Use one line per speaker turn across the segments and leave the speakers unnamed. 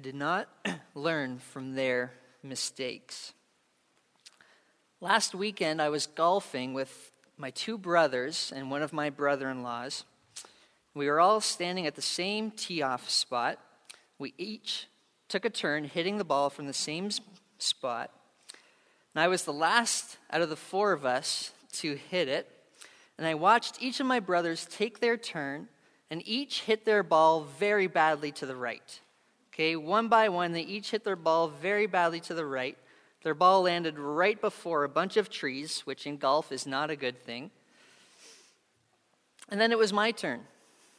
I did not learn from their mistakes. Last weekend, I was golfing with my two brothers and one of my brother in laws. We were all standing at the same tee off spot. We each took a turn hitting the ball from the same spot. And I was the last out of the four of us to hit it. And I watched each of my brothers take their turn and each hit their ball very badly to the right. Okay, one by one, they each hit their ball very badly to the right. Their ball landed right before a bunch of trees, which in golf is not a good thing. And then it was my turn.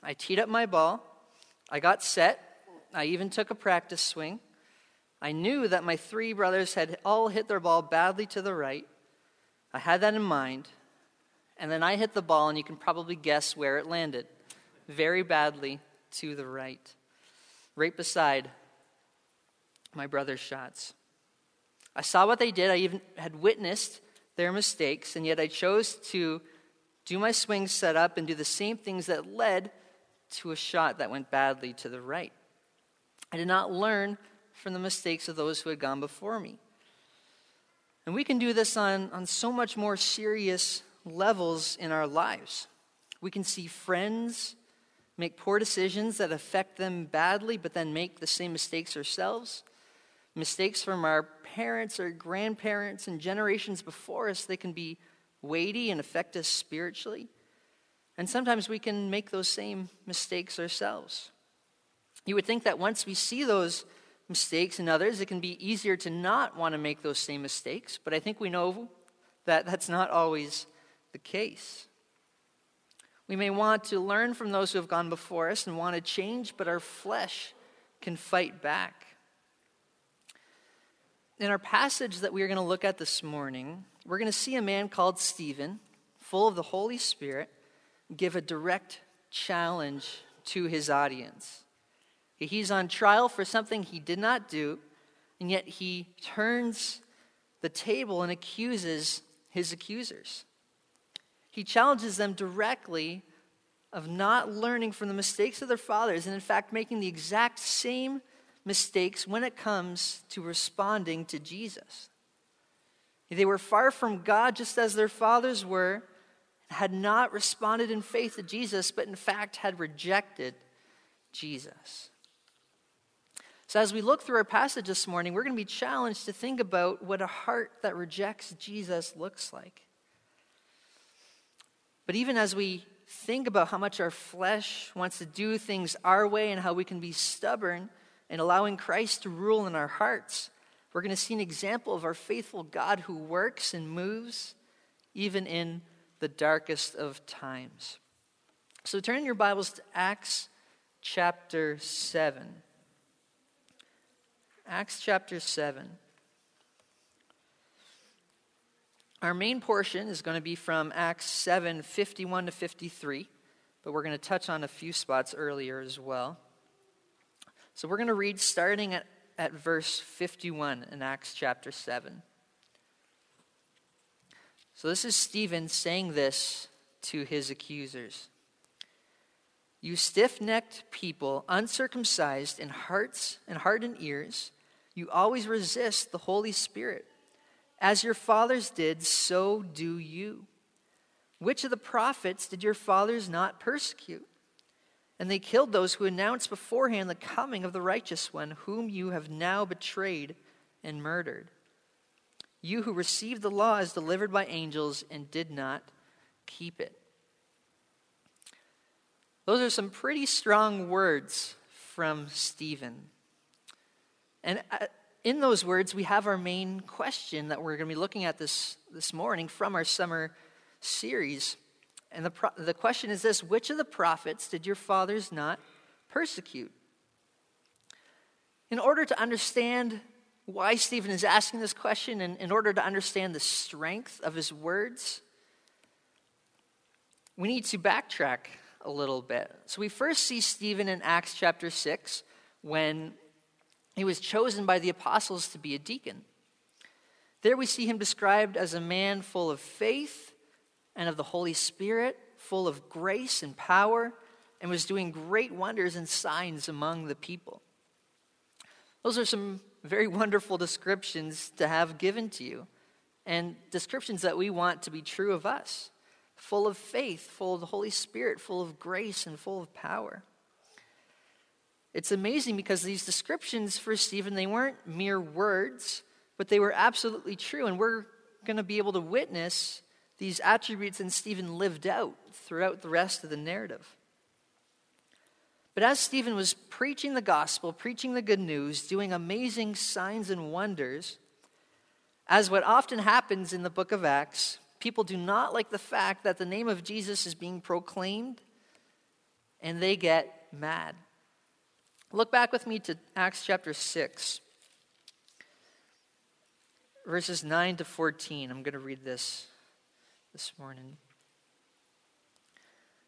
I teed up my ball. I got set. I even took a practice swing. I knew that my three brothers had all hit their ball badly to the right. I had that in mind. And then I hit the ball, and you can probably guess where it landed very badly to the right, right beside my brother's shots. I saw what they did. I even had witnessed their mistakes, and yet I chose to do my swing set up and do the same things that led to a shot that went badly to the right. I did not learn from the mistakes of those who had gone before me. And we can do this on, on so much more serious levels in our lives. We can see friends make poor decisions that affect them badly, but then make the same mistakes ourselves. Mistakes from our parents or grandparents and generations before us, they can be weighty and affect us spiritually. And sometimes we can make those same mistakes ourselves. You would think that once we see those mistakes in others, it can be easier to not want to make those same mistakes, but I think we know that that's not always the case. We may want to learn from those who have gone before us and want to change, but our flesh can fight back. In our passage that we are going to look at this morning, we're going to see a man called Stephen, full of the Holy Spirit, give a direct challenge to his audience. He's on trial for something he did not do, and yet he turns the table and accuses his accusers. He challenges them directly of not learning from the mistakes of their fathers, and in fact, making the exact same mistakes when it comes to responding to Jesus. They were far from God just as their fathers were, had not responded in faith to Jesus, but in fact had rejected Jesus. So, as we look through our passage this morning, we're going to be challenged to think about what a heart that rejects Jesus looks like. But even as we think about how much our flesh wants to do things our way and how we can be stubborn and allowing Christ to rule in our hearts, we're going to see an example of our faithful God who works and moves even in the darkest of times. So turn your Bibles to Acts chapter 7. Acts chapter 7. Our main portion is going to be from Acts 7 51 to 53, but we're going to touch on a few spots earlier as well. So we're going to read starting at, at verse 51 in Acts chapter 7. So this is Stephen saying this to his accusers. You stiff necked people, uncircumcised in hearts and heart and ears, you always resist the Holy Spirit. As your fathers did, so do you. Which of the prophets did your fathers not persecute? And they killed those who announced beforehand the coming of the righteous one, whom you have now betrayed and murdered. You who received the law as delivered by angels and did not keep it. Those are some pretty strong words from Stephen. And uh, in those words, we have our main question that we're going to be looking at this, this morning from our summer series. And the, pro- the question is this Which of the prophets did your fathers not persecute? In order to understand why Stephen is asking this question, and in order to understand the strength of his words, we need to backtrack a little bit. So we first see Stephen in Acts chapter 6 when he was chosen by the apostles to be a deacon. There we see him described as a man full of faith and of the Holy Spirit, full of grace and power, and was doing great wonders and signs among the people. Those are some very wonderful descriptions to have given to you, and descriptions that we want to be true of us full of faith, full of the Holy Spirit, full of grace, and full of power. It's amazing because these descriptions for Stephen, they weren't mere words, but they were absolutely true. And we're going to be able to witness these attributes in Stephen lived out throughout the rest of the narrative. But as Stephen was preaching the gospel, preaching the good news, doing amazing signs and wonders, as what often happens in the book of Acts, people do not like the fact that the name of Jesus is being proclaimed and they get mad. Look back with me to Acts chapter 6, verses 9 to 14. I'm going to read this this morning.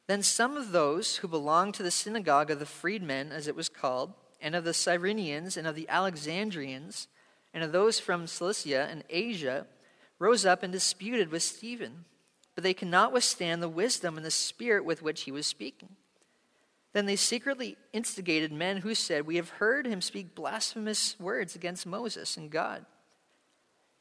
Then some of those who belonged to the synagogue of the freedmen, as it was called, and of the Cyrenians and of the Alexandrians, and of those from Cilicia and Asia, rose up and disputed with Stephen. But they could not withstand the wisdom and the spirit with which he was speaking. Then they secretly instigated men who said, We have heard him speak blasphemous words against Moses and God.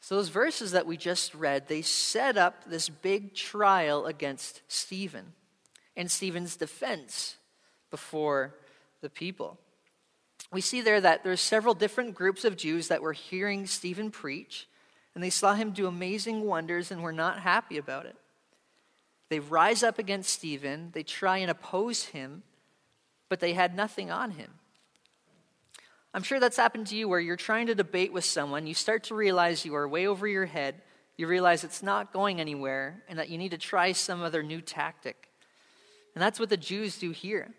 So, those verses that we just read, they set up this big trial against Stephen and Stephen's defense before the people. We see there that there's several different groups of Jews that were hearing Stephen preach, and they saw him do amazing wonders and were not happy about it. They rise up against Stephen, they try and oppose him, but they had nothing on him. I'm sure that's happened to you where you're trying to debate with someone, you start to realize you are way over your head, you realize it's not going anywhere, and that you need to try some other new tactic. And that's what the Jews do here.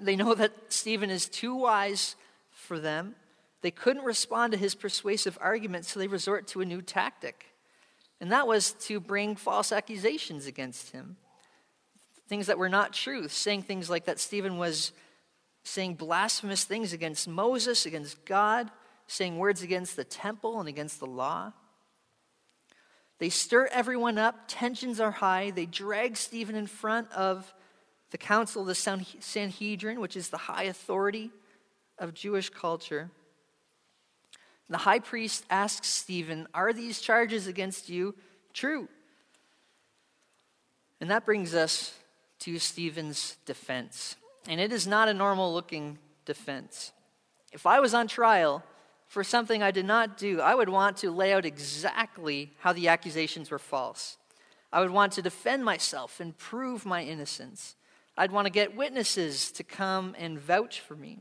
They know that Stephen is too wise for them. They couldn't respond to his persuasive argument, so they resort to a new tactic. And that was to bring false accusations against him. Things that were not truth, saying things like that Stephen was saying blasphemous things against Moses, against God, saying words against the temple and against the law. They stir everyone up, tensions are high. They drag Stephen in front of the council of the Sanhedrin, which is the high authority of Jewish culture. The high priest asks Stephen, Are these charges against you true? And that brings us to Stephen's defense. And it is not a normal looking defense. If I was on trial for something I did not do, I would want to lay out exactly how the accusations were false. I would want to defend myself and prove my innocence. I'd want to get witnesses to come and vouch for me.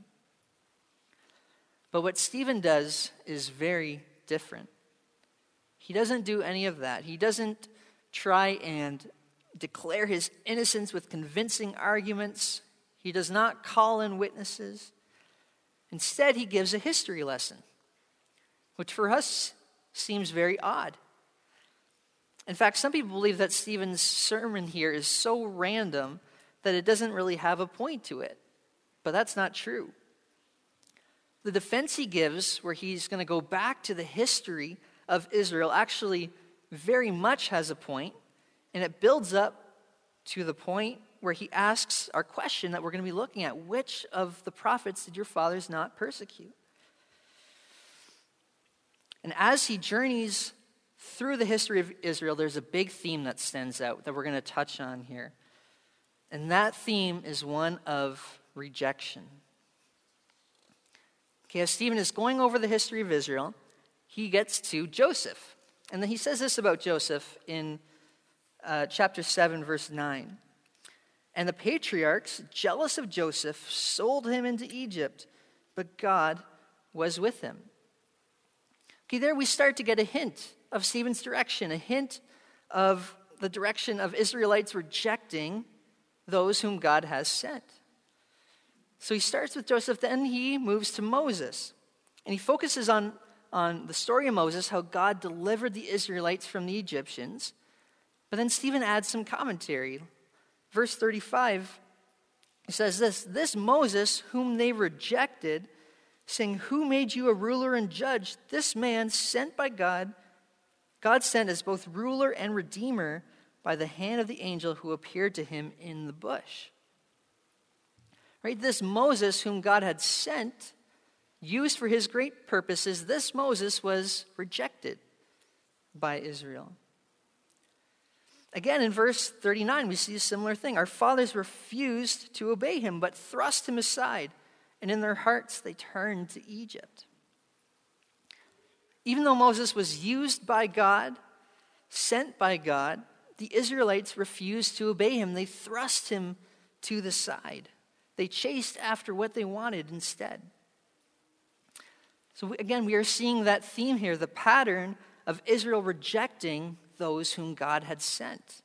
But what Stephen does is very different. He doesn't do any of that. He doesn't try and declare his innocence with convincing arguments. He does not call in witnesses. Instead, he gives a history lesson, which for us seems very odd. In fact, some people believe that Stephen's sermon here is so random that it doesn't really have a point to it. But that's not true. The defense he gives, where he's going to go back to the history of Israel, actually very much has a point, and it builds up to the point where he asks our question that we're going to be looking at which of the prophets did your fathers not persecute? And as he journeys through the history of Israel, there's a big theme that stands out that we're going to touch on here. And that theme is one of rejection. Okay, as Stephen is going over the history of Israel, he gets to Joseph. And then he says this about Joseph in uh, chapter 7, verse 9. And the patriarchs, jealous of Joseph, sold him into Egypt, but God was with him. Okay, there we start to get a hint of Stephen's direction, a hint of the direction of Israelites rejecting those whom God has sent. So he starts with Joseph, then he moves to Moses. And he focuses on on the story of Moses, how God delivered the Israelites from the Egyptians. But then Stephen adds some commentary. Verse 35 he says this This Moses, whom they rejected, saying, Who made you a ruler and judge? This man sent by God, God sent as both ruler and redeemer by the hand of the angel who appeared to him in the bush. Right? This Moses, whom God had sent, used for his great purposes, this Moses was rejected by Israel. Again, in verse 39, we see a similar thing. Our fathers refused to obey him, but thrust him aside, and in their hearts they turned to Egypt. Even though Moses was used by God, sent by God, the Israelites refused to obey him. They thrust him to the side. They chased after what they wanted instead. So, again, we are seeing that theme here the pattern of Israel rejecting those whom God had sent.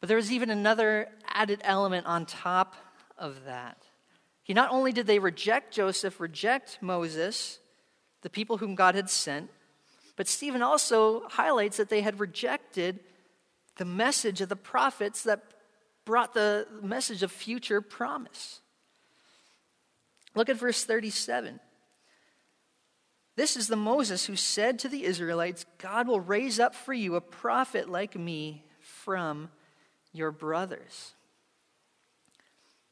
But there was even another added element on top of that. He, not only did they reject Joseph, reject Moses, the people whom God had sent, but Stephen also highlights that they had rejected the message of the prophets that brought the message of future promise. Look at verse 37. This is the Moses who said to the Israelites, God will raise up for you a prophet like me from your brothers.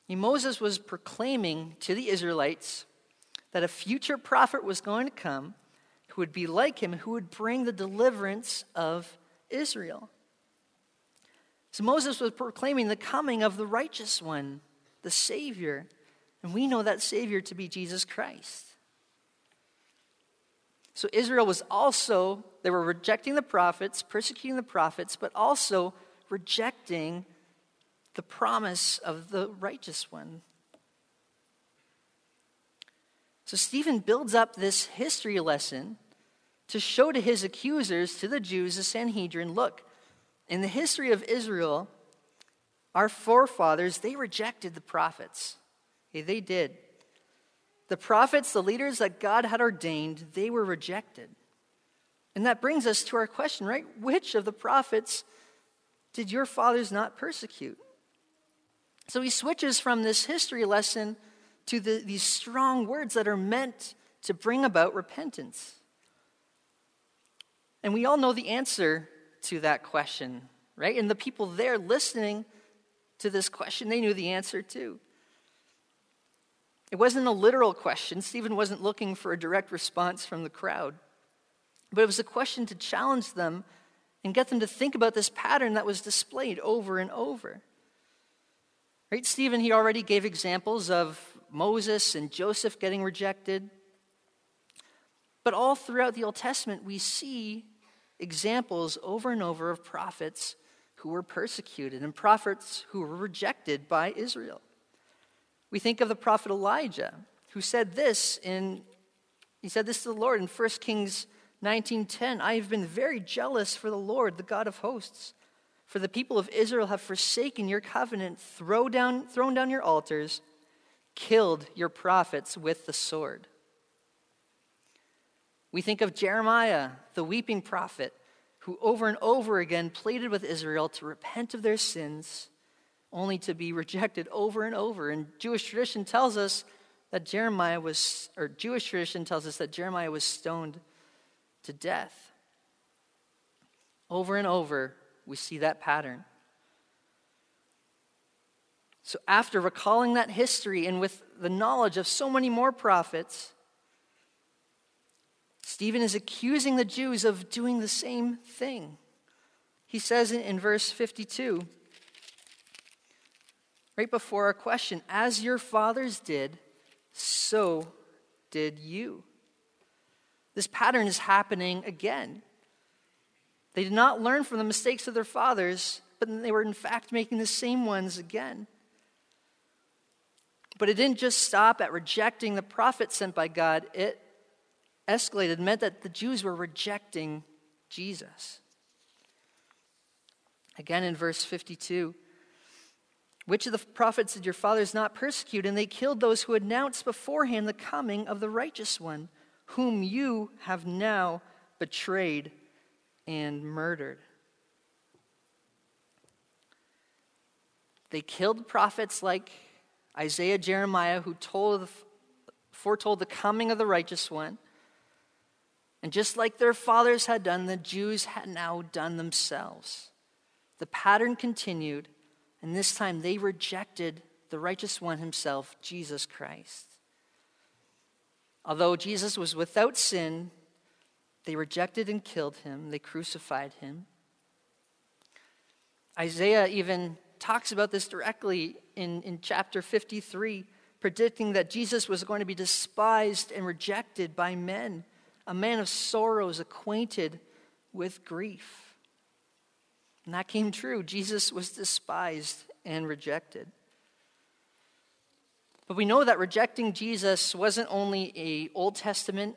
Moses was proclaiming to the Israelites that a future prophet was going to come who would be like him, who would bring the deliverance of Israel. So Moses was proclaiming the coming of the righteous one, the Savior. And we know that Savior to be Jesus Christ. So Israel was also, they were rejecting the prophets, persecuting the prophets, but also rejecting the promise of the righteous one. So Stephen builds up this history lesson to show to his accusers, to the Jews, the Sanhedrin, look, in the history of Israel, our forefathers, they rejected the prophets. Okay, they did. The prophets, the leaders that God had ordained, they were rejected. And that brings us to our question, right? Which of the prophets did your fathers not persecute? So he switches from this history lesson to the, these strong words that are meant to bring about repentance. And we all know the answer to that question, right? And the people there listening to this question, they knew the answer too. It wasn't a literal question. Stephen wasn't looking for a direct response from the crowd. But it was a question to challenge them and get them to think about this pattern that was displayed over and over. Right? Stephen, he already gave examples of Moses and Joseph getting rejected. But all throughout the Old Testament, we see examples over and over of prophets who were persecuted and prophets who were rejected by Israel. We think of the prophet Elijah, who said this in he said this to the Lord in 1 Kings 19:10, I have been very jealous for the Lord, the God of hosts. For the people of Israel have forsaken your covenant, throw down, thrown down your altars, killed your prophets with the sword. We think of Jeremiah, the weeping prophet, who over and over again pleaded with Israel to repent of their sins only to be rejected over and over. And Jewish tradition tells us that Jeremiah was, or Jewish tradition tells us that Jeremiah was stoned to death. Over and over, we see that pattern. So, after recalling that history and with the knowledge of so many more prophets, Stephen is accusing the Jews of doing the same thing. He says in, verse 52 right before our question as your fathers did, so did you. This pattern is happening again. They did not learn from the mistakes of their fathers, but they were in fact making the same ones again. But it didn't just stop at rejecting the prophet sent by God, it escalated, meant that the Jews were rejecting Jesus. Again in verse 52, Which of the prophets did your fathers not persecute? And they killed those who announced beforehand the coming of the righteous one, whom you have now betrayed and murdered. They killed prophets like Isaiah, Jeremiah, who told, foretold the coming of the righteous one. And just like their fathers had done, the Jews had now done themselves. The pattern continued, and this time they rejected the righteous one himself, Jesus Christ. Although Jesus was without sin, they rejected and killed him, they crucified him. Isaiah even talks about this directly in, in chapter 53, predicting that Jesus was going to be despised and rejected by men, a man of sorrows, acquainted with grief. And that came true. Jesus was despised and rejected. But we know that rejecting Jesus wasn't only a Old Testament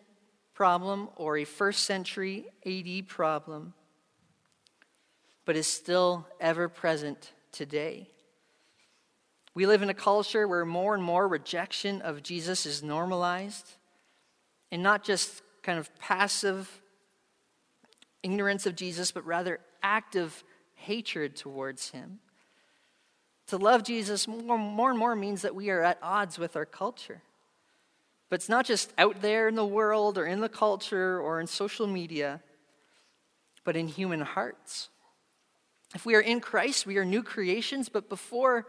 problem or a first century AD problem, but is still ever present today. We live in a culture where more and more rejection of Jesus is normalized, and not just kind of passive ignorance of Jesus, but rather active hatred towards him. To love Jesus more, more and more means that we are at odds with our culture. But it's not just out there in the world or in the culture or in social media, but in human hearts. If we are in Christ, we are new creations, but before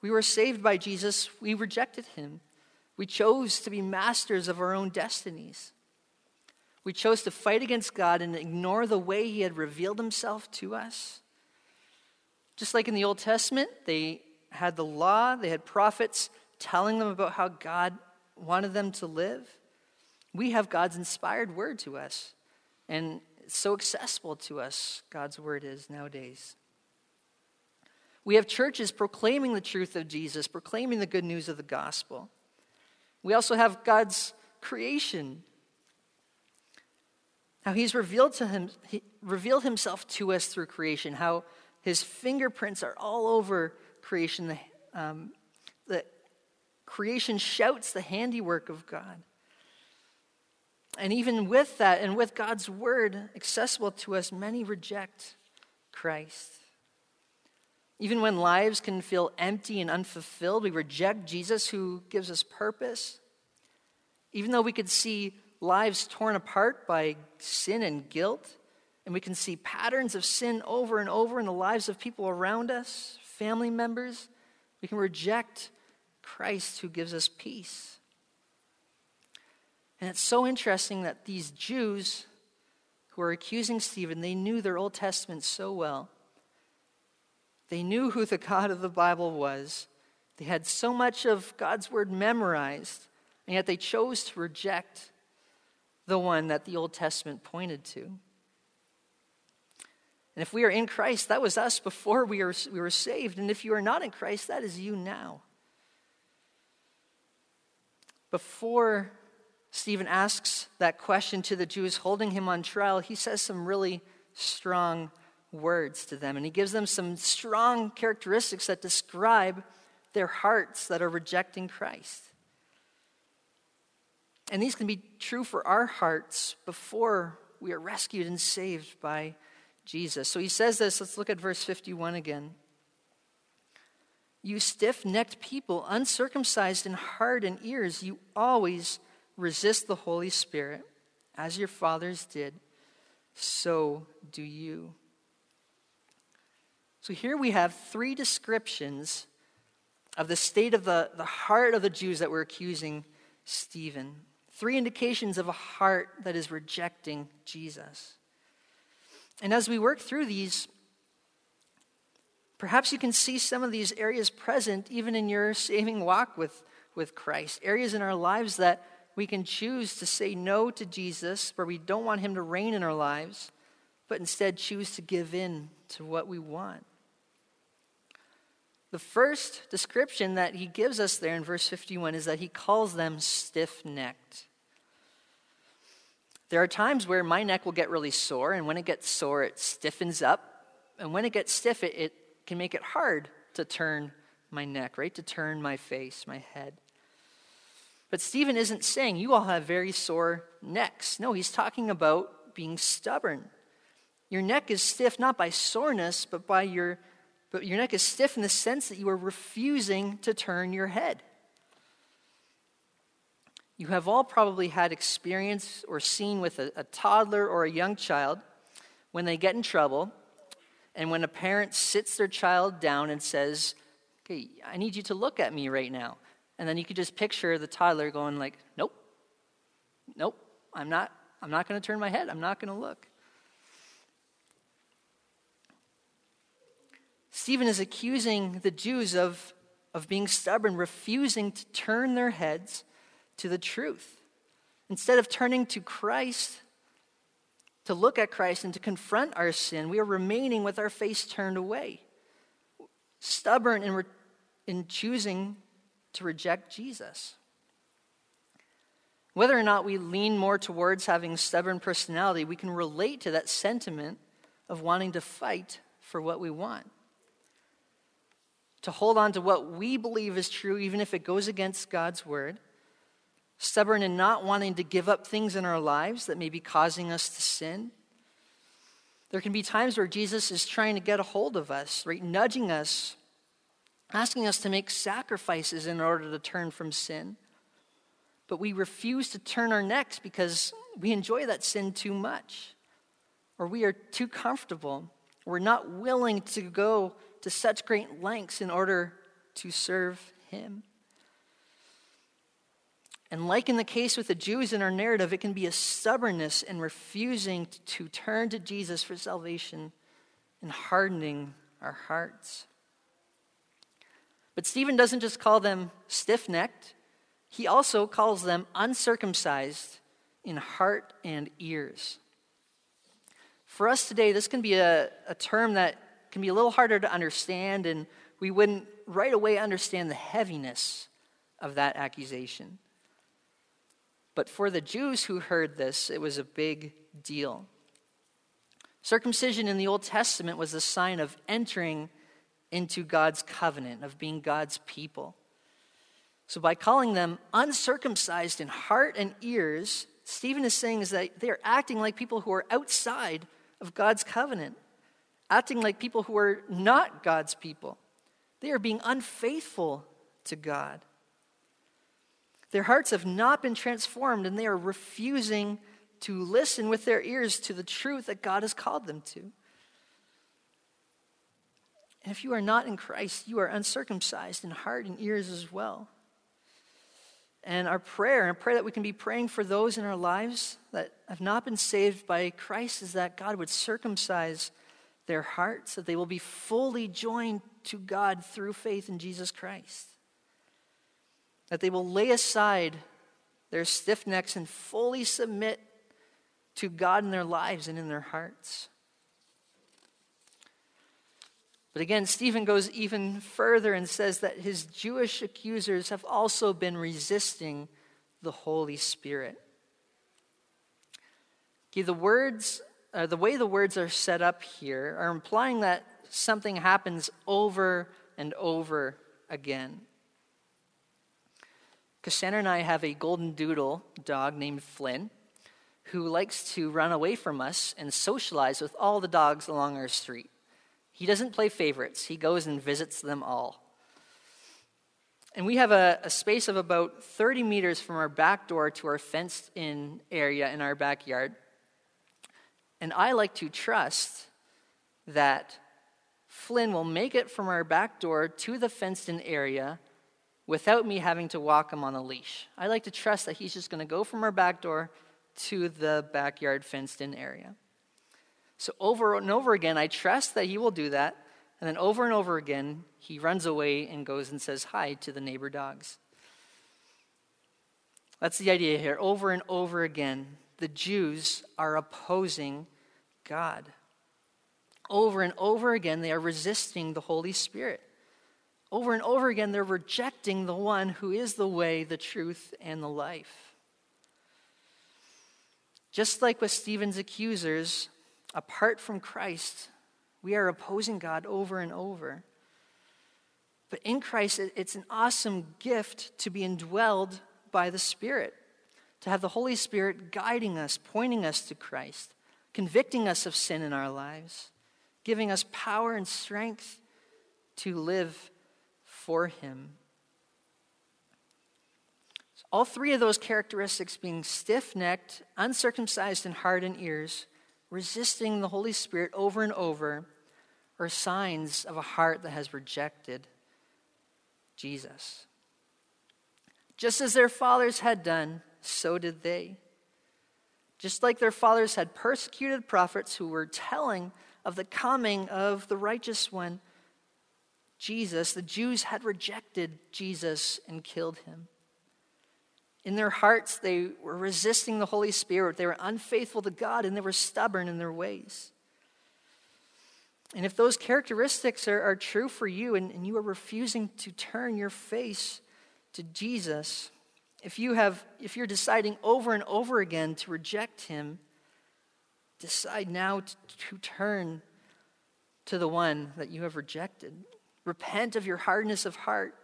we were saved by Jesus, we rejected him. We chose to be masters of our own destinies. We chose to fight against God and ignore the way he had revealed himself to us. Just like in the Old Testament, they had the law, they had prophets telling them about how God wanted them to live. We have God's inspired word to us. And it's so accessible to us, God's word is nowadays. We have churches proclaiming the truth of Jesus, proclaiming the good news of the gospel. We also have God's creation. How he's revealed to him, he revealed himself to us through creation, how his fingerprints are all over creation. The, um, the creation shouts the handiwork of God. And even with that, and with God's word accessible to us, many reject Christ. Even when lives can feel empty and unfulfilled, we reject Jesus who gives us purpose. Even though we could see lives torn apart by sin and guilt, and we can see patterns of sin over and over in the lives of people around us, family members, we can reject Christ who gives us peace. And it's so interesting that these Jews who are accusing Stephen, they knew their Old Testament so well. They knew who the God of the Bible was. They had so much of God's word memorized, and yet they chose to reject the one that the Old Testament pointed to. And if we are in Christ, that was us before we were, we were saved. And if you are not in Christ, that is you now. Before Stephen asks that question to the Jews holding him on trial, he says some really strong words to them. And he gives them some strong characteristics that describe their hearts that are rejecting Christ. And these can be true for our hearts before we are rescued and saved by Jesus. So he says this. Let's look at verse 51 again. You stiff necked people, uncircumcised in heart and ears, you always resist the Holy Spirit, as your fathers did, so do you. So here we have three descriptions of the state of the, the heart of the Jews that were accusing Stephen. Three indications of a heart that is rejecting Jesus. And as we work through these, perhaps you can see some of these areas present even in your saving walk with, with Christ. Areas in our lives that we can choose to say no to Jesus, where we don't want him to reign in our lives, but instead choose to give in to what we want. The first description that he gives us there in verse 51 is that he calls them stiff necked. There are times where my neck will get really sore, and when it gets sore, it stiffens up. And when it gets stiff, it, it can make it hard to turn my neck, right to turn my face, my head. But Stephen isn't saying you all have very sore necks. No, he's talking about being stubborn. Your neck is stiff not by soreness, but by your but your neck is stiff in the sense that you are refusing to turn your head. You have all probably had experience or seen with a, a toddler or a young child when they get in trouble and when a parent sits their child down and says, Okay, I need you to look at me right now. And then you could just picture the toddler going like, Nope, nope, I'm not, I'm not going to turn my head. I'm not going to look. Stephen is accusing the Jews of, of being stubborn, refusing to turn their heads to the truth. Instead of turning to Christ, to look at Christ and to confront our sin, we are remaining with our face turned away, stubborn in, re- in choosing to reject Jesus. Whether or not we lean more towards having stubborn personality, we can relate to that sentiment of wanting to fight for what we want. To hold on to what we believe is true, even if it goes against God's word stubborn in not wanting to give up things in our lives that may be causing us to sin. There can be times where Jesus is trying to get a hold of us, right? Nudging us, asking us to make sacrifices in order to turn from sin. But we refuse to turn our necks because we enjoy that sin too much, or we are too comfortable. We're not willing to go to such great lengths in order to serve Him. And like in the case with the Jews in our narrative, it can be a stubbornness in refusing to turn to Jesus for salvation and hardening our hearts. But Stephen doesn't just call them stiff necked, he also calls them uncircumcised in heart and ears. For us today, this can be a, a term that can be a little harder to understand, and we wouldn't right away understand the heaviness of that accusation. But for the Jews who heard this, it was a big deal. Circumcision in the Old Testament was a sign of entering into God's covenant, of being God's people. So by calling them uncircumcised in heart and ears, Stephen is saying is that they are acting like people who are outside of God's covenant, acting like people who are not God's people. They are being unfaithful to God. Their hearts have not been transformed, and they are refusing to listen with their ears to the truth that God has called them to. And if you are not in Christ, you are uncircumcised in heart and ears as well. And our prayer, and a prayer that we can be praying for those in our lives that have not been saved by Christ, is that God would circumcise their hearts, that they will be fully joined to God through faith in Jesus Christ that they will lay aside their stiff necks and fully submit to God in their lives and in their hearts. But again, Stephen goes even further and says that his Jewish accusers have also been resisting the Holy Spirit. Okay, the words, uh, the way the words are set up here are implying that something happens over and over again. Cassandra and I have a golden doodle dog named Flynn who likes to run away from us and socialize with all the dogs along our street. He doesn't play favorites, he goes and visits them all. And we have a, a, space of about 30 meters from our back door to our fenced in area in our backyard. And I like to trust that Flynn will make it from our back door to the fenced in area without me having to walk him on a leash. I like to trust that he's just going to go from our back door to the backyard fenced in area. So over and over again, I trust that he will do that. And then over and over again, he runs away and goes and says hi to the neighbor dogs. That's the idea here. Over and over again, the Jews are opposing God. Over and over again, they are resisting the Holy Spirit. Over and over again, they're rejecting the one who is the way, the truth, and the life. Just like with Stephen's accusers, apart from Christ, we are opposing God over and over. But in Christ, it's an awesome gift to be indwelled by the Spirit, to have the Holy Spirit guiding us, pointing us to Christ, convicting us of sin in our lives, giving us power and strength to live for Him. All three of those characteristics being stiff necked, uncircumcised in heart and ears, resisting the Holy Spirit over and over, are signs of a heart that has rejected Jesus. Just as their fathers had done, so did they. Just like their fathers had persecuted prophets who were telling of the coming of the righteous one, Jesus, the Jews had rejected Jesus and killed him. In their hearts, they were resisting the Holy Spirit. They were unfaithful to God and they were stubborn in their ways. And if those characteristics are, are true for you and, and you are refusing to turn your face to Jesus, if you have if you're deciding over and over again to reject him, decide now to, to turn to the one that you have rejected. Repent of your hardness of heart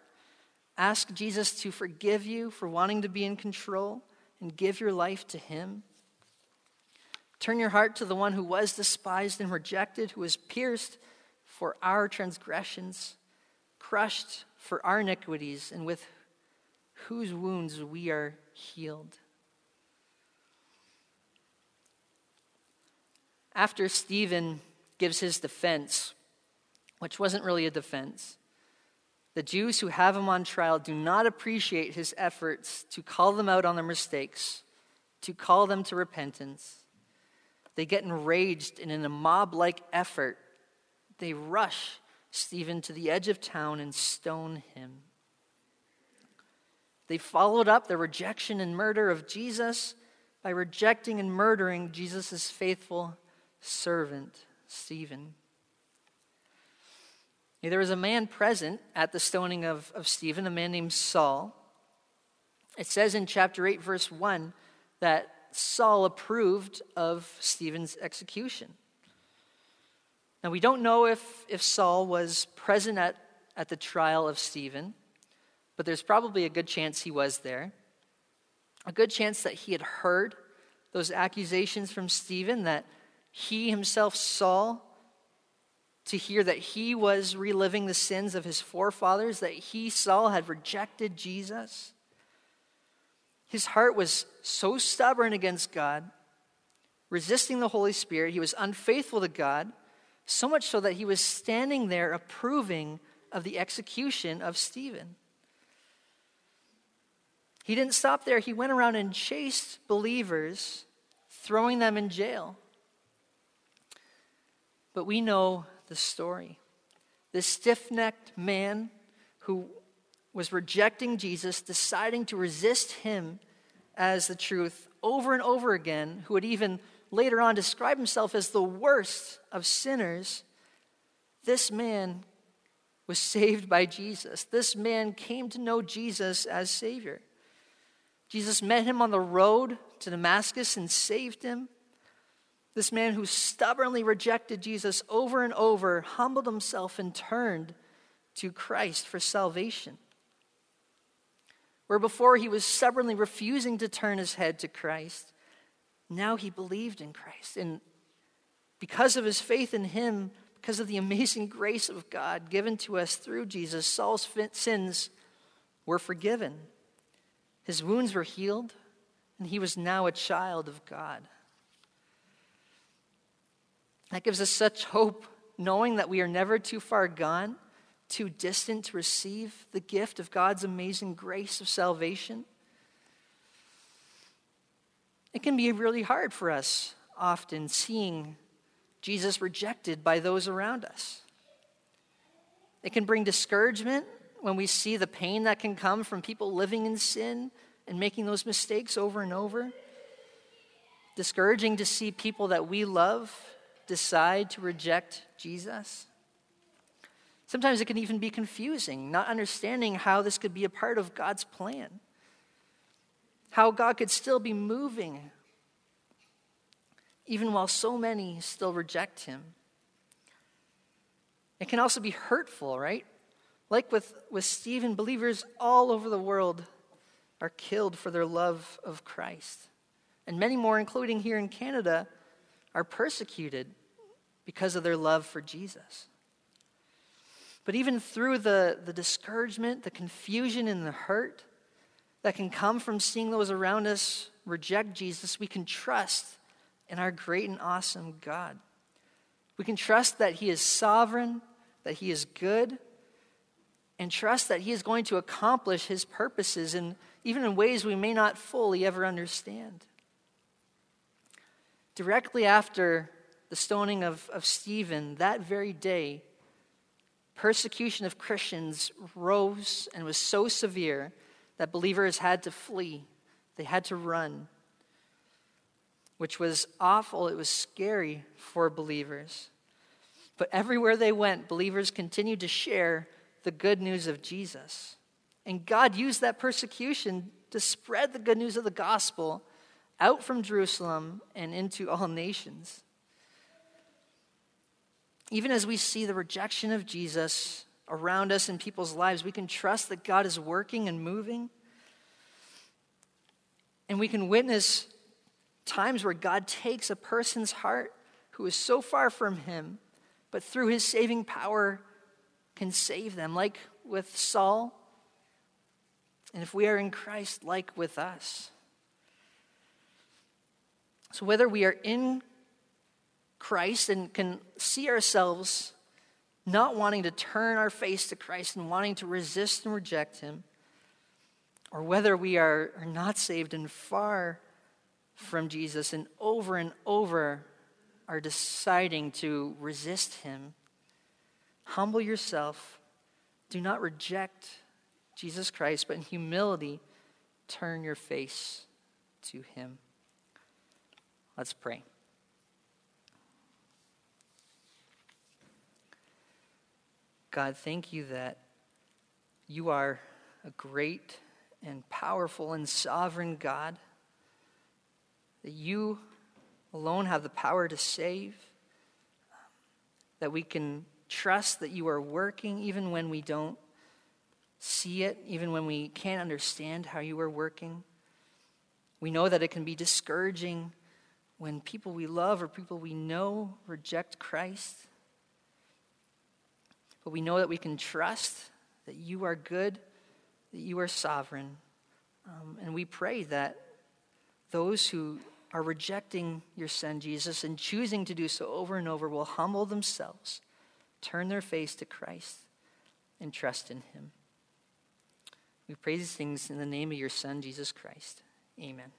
Ask Jesus to forgive you for wanting to be in control and give your life to Him. Turn your heart to the one who was despised and rejected, who was pierced for our transgressions, crushed for our iniquities, and with whose wounds we are healed. After Stephen gives his defense, which wasn't really a defense, the Jews who have him on trial do not appreciate his efforts to call them out on their mistakes, to call them to repentance. They get enraged and, in a mob like effort, they rush Stephen to the edge of town and stone him. They followed up their rejection and murder of Jesus by rejecting and murdering Jesus' faithful servant, Stephen. There was a man present at the stoning of, of Stephen, a man named Saul. It says in chapter 8, verse 1, that Saul approved of Stephen's execution. Now, we don't know if, if Saul was present at, at the trial of Stephen, but there's probably a good chance he was there. A good chance that he had heard those accusations from Stephen, that he himself, Saul, to hear that he was reliving the sins of his forefathers, that he, Saul, had rejected Jesus. His heart was so stubborn against God, resisting the Holy Spirit. He was unfaithful to God, so much so that he was standing there approving of the execution of Stephen. He didn't stop there. He went around and chased believers, throwing them in jail. But we know the story. This stiff necked man who was rejecting Jesus, deciding to resist him as the truth over and over again, who would even later on describe himself as the worst of sinners, this man was saved by Jesus. This man came to know Jesus as Savior. Jesus met him on the road to Damascus and saved him. This man who stubbornly rejected Jesus over and over humbled himself and turned to Christ for salvation. Where before he was stubbornly refusing to turn his head to Christ, now he believed in Christ. And because of his faith in him, because of the amazing grace of God given to us through Jesus, Saul's sins were forgiven. His wounds were healed, and he was now a child of God. That gives us such hope, knowing that we are never too far gone, too distant to receive the gift of God's amazing grace of salvation. It can be really hard for us often seeing Jesus rejected by those around us. It can bring discouragement when we see the pain that can come from people living in sin and making those mistakes over and over. Discouraging to see people that we love decide to reject Jesus? Sometimes it can even be confusing, not understanding how this could be a part of God's plan, how God could still be moving, even while so many still reject Him. It can also be hurtful, right? Like with, with Stephen, believers all over the world are killed for their love of Christ. And many more, including here in Canada, are persecuted because of their love for Jesus. But even through the, the discouragement, the confusion, and the hurt that can come from seeing those around us reject Jesus, we can trust in our great and awesome God. We can trust that He is sovereign, that He is good, and trust that He is going to accomplish His purposes, and even in ways we may not fully ever understand. Directly after the stoning of, of Stephen, that very day, persecution of Christians rose and was so severe that believers had to flee, they had to run, which was awful. It was scary for believers. But everywhere they went, believers continued to share the good news of Jesus. And God used that persecution to spread the good news of the gospel out from Jerusalem and into all nations. Even as we see the rejection of Jesus around us in people's lives, we can trust that God is working and moving. And we can witness times where God takes a person's heart who is so far from Him, but through His saving power can save them, like with Saul. And if we are in Christ, like with us. So, whether we are in Christ and can see ourselves not wanting to turn our face to Christ and wanting to resist and reject Him, or whether we are, are not saved and far from Jesus and over and over are deciding to resist Him, humble yourself. Do not reject Jesus Christ, but in humility, turn your face to Him. Let's pray. God, thank you that you are a great and powerful and sovereign God, that you alone have the power to save, that we can trust that you are working even when we don't see it, even when we can't understand how you are working. We know that it can be discouraging when people we love or people we know reject Christ. But we know that we can trust that you are good, that you are sovereign. Um, and we pray that those who are rejecting your Son, Jesus, and choosing to do so over and over will humble themselves, turn their face to Christ, and trust in Him. We pray these things in the name of your Son, Jesus Christ. Amen.